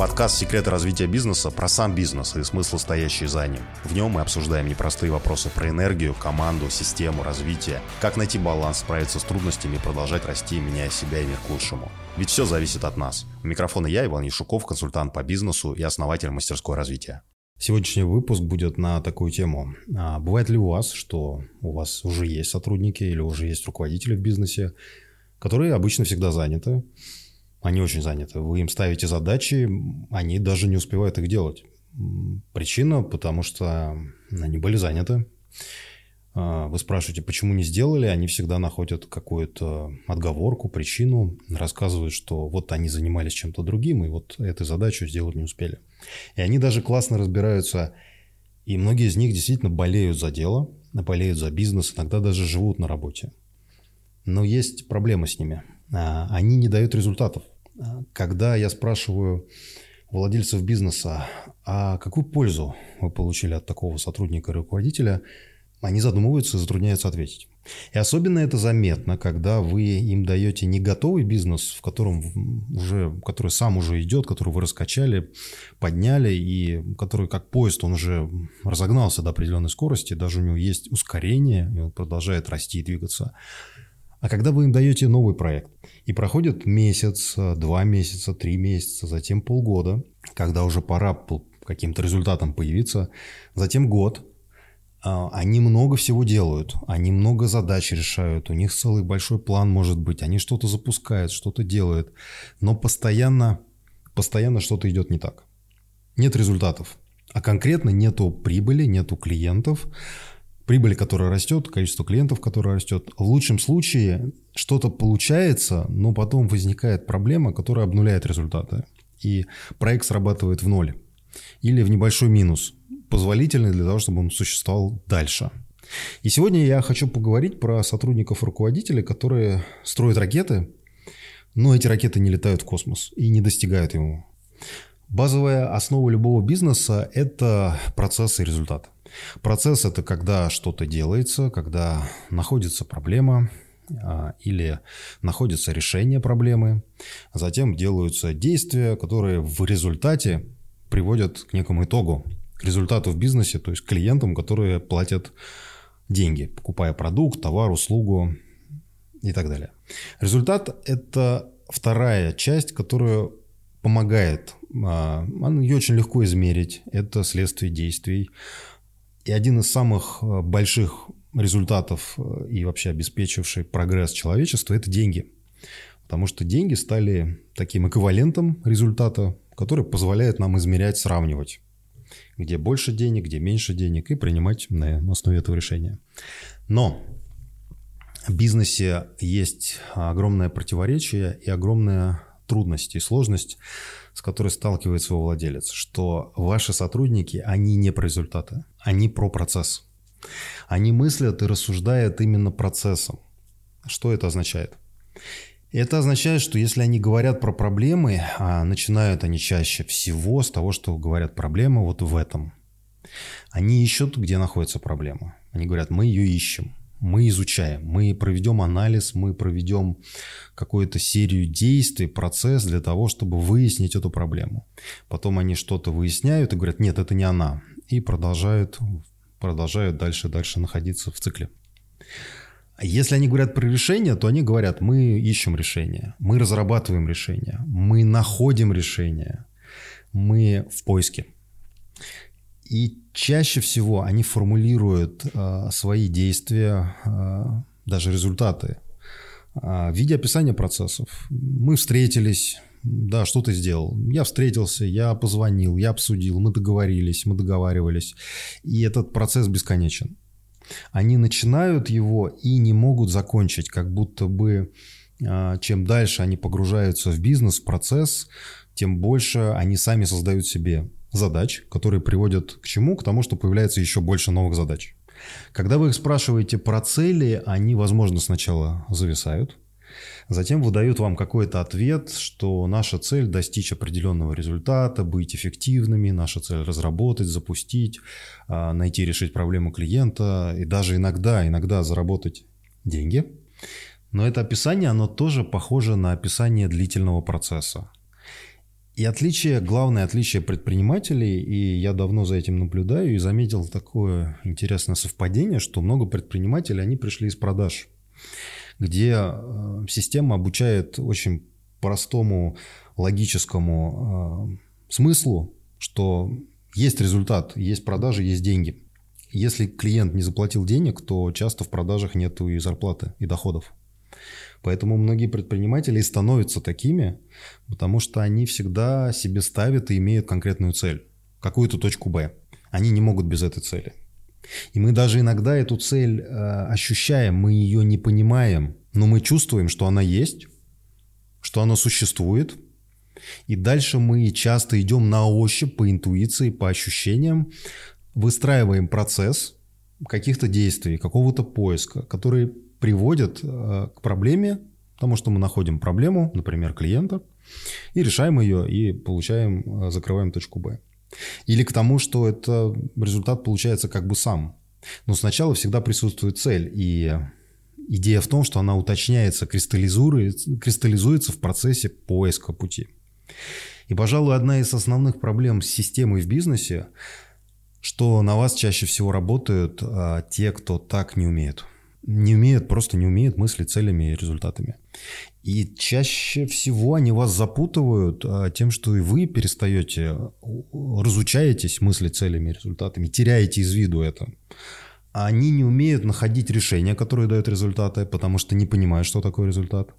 Подкаст «Секреты развития бизнеса» про сам бизнес и смысл, стоящий за ним. В нем мы обсуждаем непростые вопросы про энергию, команду, систему, развитие, как найти баланс, справиться с трудностями и продолжать расти, меняя себя и мир к лучшему. Ведь все зависит от нас. У микрофона я, Иван Яшуков, консультант по бизнесу и основатель мастерской развития. Сегодняшний выпуск будет на такую тему. А бывает ли у вас, что у вас уже есть сотрудники или уже есть руководители в бизнесе, которые обычно всегда заняты, они очень заняты. Вы им ставите задачи, они даже не успевают их делать. Причина, потому что они были заняты. А, вы спрашиваете, почему не сделали, они всегда находят какую-то отговорку, причину, рассказывают, что вот они занимались чем-то другим, и вот эту задачу сделать не успели. И они даже классно разбираются, и многие из них действительно болеют за дело, болеют за бизнес, иногда даже живут на работе. Но есть проблема с ними. А, они не дают результатов. Когда я спрашиваю владельцев бизнеса, а какую пользу вы получили от такого сотрудника и руководителя, они задумываются и затрудняются ответить. И особенно это заметно, когда вы им даете не готовый бизнес, в котором уже, который сам уже идет, который вы раскачали, подняли, и который как поезд, он уже разогнался до определенной скорости, даже у него есть ускорение, и он продолжает расти и двигаться. А когда вы им даете новый проект, и проходит месяц, два месяца, три месяца, затем полгода, когда уже пора по каким-то результатам появиться, затем год, а, они много всего делают, они много задач решают, у них целый большой план может быть, они что-то запускают, что-то делают, но постоянно, постоянно что-то идет не так. Нет результатов, а конкретно нету прибыли, нету клиентов, прибыль, которая растет, количество клиентов, которое растет. В лучшем случае что-то получается, но потом возникает проблема, которая обнуляет результаты. И проект срабатывает в ноль или в небольшой минус, позволительный для того, чтобы он существовал дальше. И сегодня я хочу поговорить про сотрудников руководителей, которые строят ракеты, но эти ракеты не летают в космос и не достигают его. Базовая основа любого бизнеса – это процесс и результат. Процесс – это когда что-то делается, когда находится проблема а, или находится решение проблемы. Затем делаются действия, которые в результате приводят к некому итогу, к результату в бизнесе, то есть клиентам, которые платят деньги, покупая продукт, товар, услугу и так далее. Результат – это вторая часть, которая помогает. А, ее очень легко измерить. Это следствие действий. И один из самых э, больших результатов э, и вообще обеспечивший прогресс человечества – это деньги. Потому что деньги стали таким эквивалентом результата, который позволяет нам измерять, сравнивать где больше денег, где меньше денег, и принимать на основе этого решения. Но в бизнесе есть огромное противоречие и огромная трудность и сложность, с которой сталкивается его владелец, что ваши сотрудники, они не про результаты, они про процесс. Они мыслят и рассуждают именно процессом. Что это означает? Это означает, что если они говорят про проблемы, а начинают они чаще всего с того, что говорят проблема вот в этом. Они ищут, где находится проблема. Они говорят, мы ее ищем мы изучаем, мы проведем анализ, мы проведем какую-то серию действий, процесс для того, чтобы выяснить эту проблему. Потом они что-то выясняют и говорят, нет, это не она. И продолжают, продолжают дальше, дальше находиться в цикле. Если они говорят про решение, то они говорят, мы ищем решение, мы разрабатываем решение, мы находим решение, мы в поиске. И чаще всего они формулируют э, свои действия, э, даже результаты, э, в виде описания процессов. Мы встретились, да, что ты сделал? Я встретился, я позвонил, я обсудил, мы договорились, мы договаривались. И этот процесс бесконечен. Они начинают его и не могут закончить, как будто бы чем дальше они погружаются в бизнес, в процесс, тем больше они сами создают себе задач, которые приводят к чему? К тому, что появляется еще больше новых задач. Когда вы их спрашиваете про цели, они, возможно, сначала зависают, затем выдают вам какой-то ответ, что наша цель достичь определенного результата, быть эффективными, наша цель разработать, запустить, а, найти решить проблему клиента и даже иногда, иногда заработать деньги. Но это описание, оно тоже похоже на описание длительного процесса. И отличие, главное отличие предпринимателей, и я давно за этим наблюдаю и заметил такое интересное совпадение, что много предпринимателей, они пришли из продаж, где э, система обучает очень простому логическому э, смыслу, что есть результат, есть продажи, есть деньги. Если клиент не заплатил денег, то часто в продажах нет и зарплаты, и доходов. Поэтому многие предприниматели становятся такими, потому что они всегда себе ставят и имеют конкретную цель, какую-то точку Б. Они не могут без этой цели. И мы даже иногда эту цель э, ощущаем, мы ее не понимаем, но мы чувствуем, что она есть, что она существует. И дальше мы часто идем на ощупь, по интуиции, по ощущениям, выстраиваем процесс каких-то действий, какого-то поиска, который приводит э, к проблеме, потому что мы находим проблему, например, клиента, и решаем ее, и получаем, э, закрываем точку Б. Или к тому, что это результат получается как бы сам. Но сначала всегда присутствует цель, и идея в том, что она уточняется, кристаллизуется, кристаллизуется в процессе поиска пути. И, пожалуй, одна из основных проблем с системой в бизнесе, что на вас чаще всего работают а, те, кто так не умеют не умеют, просто не умеют мыслить целями и результатами. И чаще всего они вас запутывают а, тем, что и вы перестаете, разучаетесь мыслить целями и результатами, теряете из виду это. А они не умеют находить решения, которые дают результаты, потому что не понимают, что такое результат.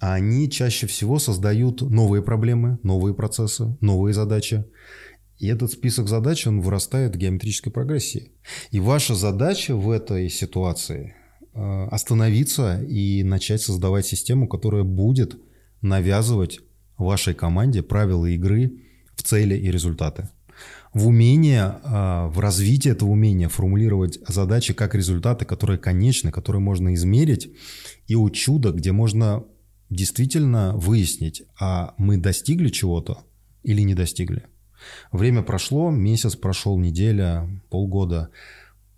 А они чаще всего создают новые проблемы, новые процессы, новые задачи. И этот список задач, он вырастает в геометрической прогрессии. И ваша задача в этой ситуации э, остановиться и начать создавать систему, которая будет навязывать вашей команде правила игры в цели и результаты. В умение, э, в развитии этого умения формулировать задачи как результаты, которые конечны, которые можно измерить, и у чуда, где можно действительно выяснить, а мы достигли чего-то или не достигли – Время прошло, месяц прошел, неделя, полгода.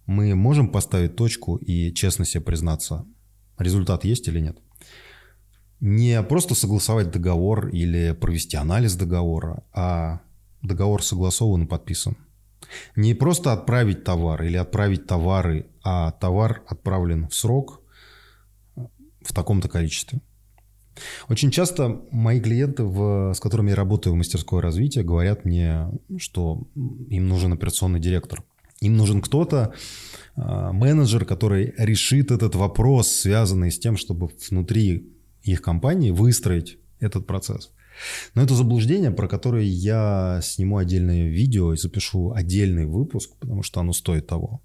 Мы можем поставить точку и честно себе признаться, результат есть или нет. Не просто согласовать договор или провести анализ договора, а договор согласован и подписан. Не просто отправить товар или отправить товары, а товар отправлен в срок в таком-то количестве. Очень часто мои клиенты, в, с которыми я работаю в мастерское развитие, говорят мне, что им нужен операционный директор. Им нужен кто-то, а, менеджер, который решит этот вопрос, связанный с тем, чтобы внутри их компании выстроить этот процесс. Но это заблуждение, про которое я сниму отдельное видео и запишу отдельный выпуск, потому что оно стоит того.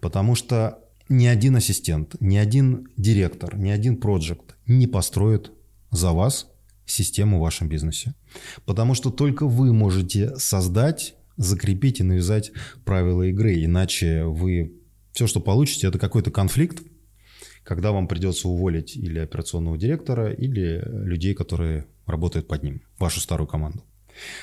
Потому что ни один ассистент, ни один директор, ни один проект не построит за вас систему в вашем бизнесе. Потому что только вы можете создать, закрепить и навязать правила игры. Иначе вы все, что получите, это какой-то конфликт, когда вам придется уволить или операционного директора, или людей, которые работают под ним, вашу старую команду.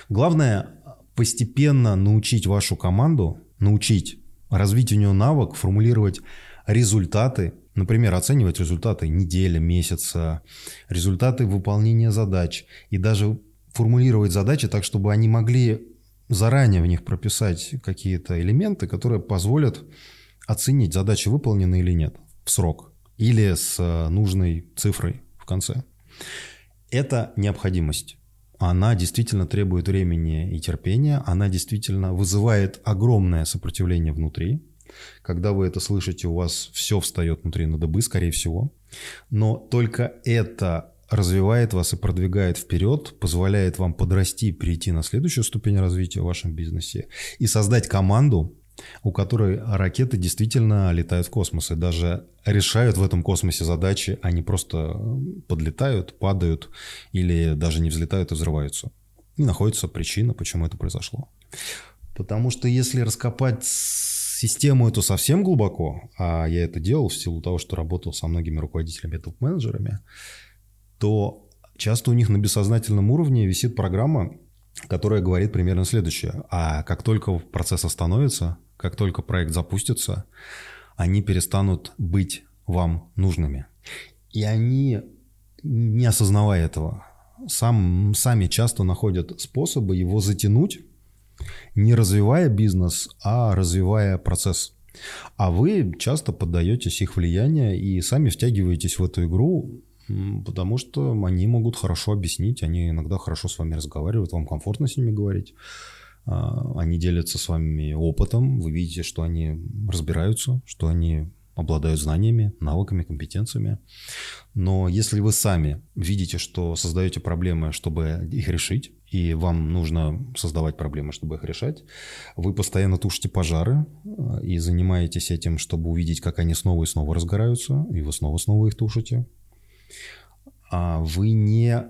Главное постепенно научить вашу команду, научить развить у нее навык формулировать результаты, например, оценивать результаты недели, месяца, результаты выполнения задач и даже формулировать задачи так, чтобы они могли заранее в них прописать какие-то элементы, которые позволят оценить, задачи выполнены или нет в срок или с э, нужной цифрой в конце. Это необходимость. Она действительно требует времени и терпения, она действительно вызывает огромное сопротивление внутри, когда вы это слышите, у вас все встает внутри на дыбы, скорее всего. Но только это развивает вас и продвигает вперед, позволяет вам подрасти, перейти на следующую ступень развития в вашем бизнесе и создать команду, у которой ракеты действительно летают в космос и даже решают в этом космосе задачи, а не просто подлетают, падают или даже не взлетают и взрываются. И находится причина, почему это произошло. Потому что если раскопать систему эту совсем глубоко, а я это делал в силу того, что работал со многими руководителями, топ-менеджерами, то часто у них на бессознательном уровне висит программа, которая говорит примерно следующее. А как только процесс остановится, как только проект запустится, они перестанут быть вам нужными. И они, не осознавая этого, сам, сами часто находят способы его затянуть, не развивая бизнес, а развивая процесс. А вы часто поддаетесь их влиянию и сами втягиваетесь в эту игру, потому что они могут хорошо объяснить, они иногда хорошо с вами разговаривают, вам комфортно с ними говорить. А, они делятся с вами опытом, вы видите, что они разбираются, что они обладают знаниями, навыками, компетенциями. Но если вы сами видите, что создаете проблемы, чтобы их решить, и вам нужно создавать проблемы, чтобы их решать, вы постоянно тушите пожары э, и занимаетесь этим, чтобы увидеть, как они снова и снова разгораются, и вы снова-снова их тушите. А вы не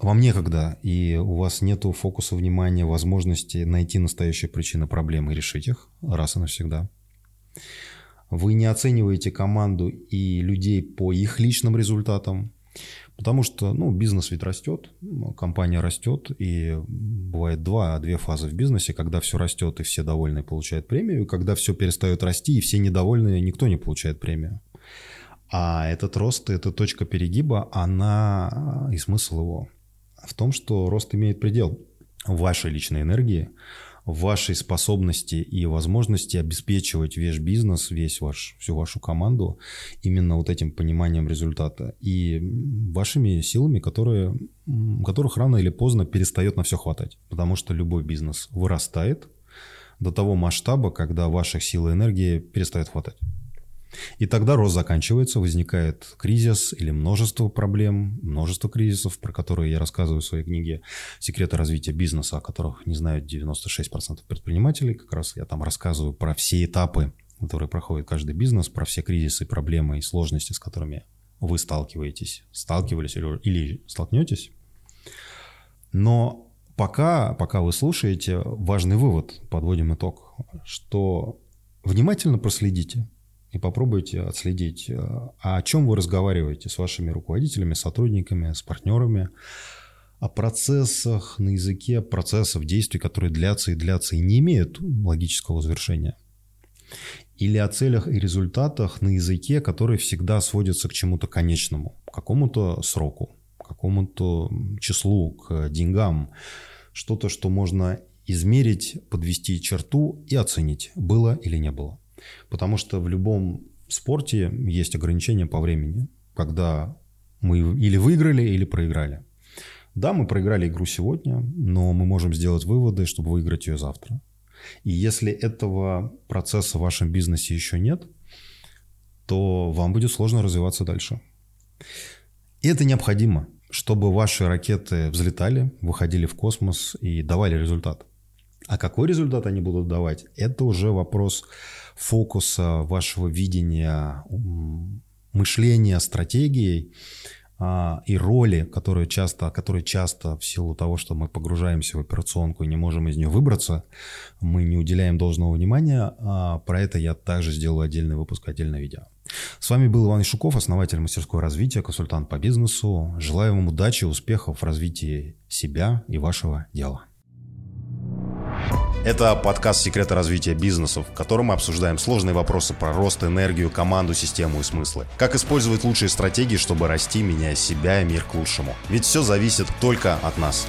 вам некогда, и у вас нет фокуса внимания, возможности найти настоящие причины проблемы и решить их раз и навсегда. Вы не оцениваете команду и людей по их личным результатам, потому что ну, бизнес ведь растет, компания растет, и бывает два, две фазы в бизнесе, когда все растет и все довольны получают премию, и когда все перестает расти и все недовольны, никто не получает премию. А этот рост, эта точка перегиба, она и смысл его в том, что рост имеет предел вашей личной энергии, вашей способности и возможности обеспечивать весь бизнес, весь ваш, всю вашу команду именно вот этим пониманием результата и вашими силами, которые, которых рано или поздно перестает на все хватать. Потому что любой бизнес вырастает до того масштаба, когда ваших сил и энергии перестает хватать. И тогда рост заканчивается, возникает кризис или множество проблем, множество кризисов, про которые я рассказываю в своей книге «Секреты развития бизнеса», о которых не знают 96% предпринимателей. Как раз я там рассказываю про все этапы, которые проходит каждый бизнес, про все кризисы, проблемы и сложности, с которыми вы сталкиваетесь, сталкивались или, или столкнетесь. Но пока, пока вы слушаете, важный вывод, подводим итог, что внимательно проследите – и попробуйте отследить, э, а о чем вы разговариваете с вашими руководителями, сотрудниками, с партнерами, о процессах на языке, процессов, действий, которые длятся и длятся и не имеют логического завершения. Или о целях и результатах на языке, которые всегда сводятся к чему-то конечному, к какому-то сроку, к какому-то числу, к деньгам. Что-то, что можно измерить, подвести черту и оценить, было или не было. Потому что в любом спорте есть ограничения по времени, когда мы или выиграли, или проиграли. Да, мы проиграли игру сегодня, но мы можем сделать выводы, чтобы выиграть ее завтра. И если этого процесса в вашем бизнесе еще нет, то вам будет сложно развиваться дальше. И это необходимо, чтобы ваши ракеты взлетали, выходили в космос и давали результат. А какой результат они будут давать, это уже вопрос фокуса, вашего видения, мышления, стратегией а, и роли, которые часто, которые часто в силу того, что мы погружаемся в операционку и не можем из нее выбраться, мы не уделяем должного внимания. А про это я также сделаю отдельный выпуск, отдельное видео. С вами был Иван Ишуков, основатель мастерской развития, консультант по бизнесу. Желаю вам удачи, успехов в развитии себя и вашего дела. Это подкаст «Секреты развития бизнесов», в котором мы обсуждаем сложные вопросы про рост, энергию, команду, систему и смыслы. Как использовать лучшие стратегии, чтобы расти, меняя себя и мир к лучшему. Ведь все зависит только от нас.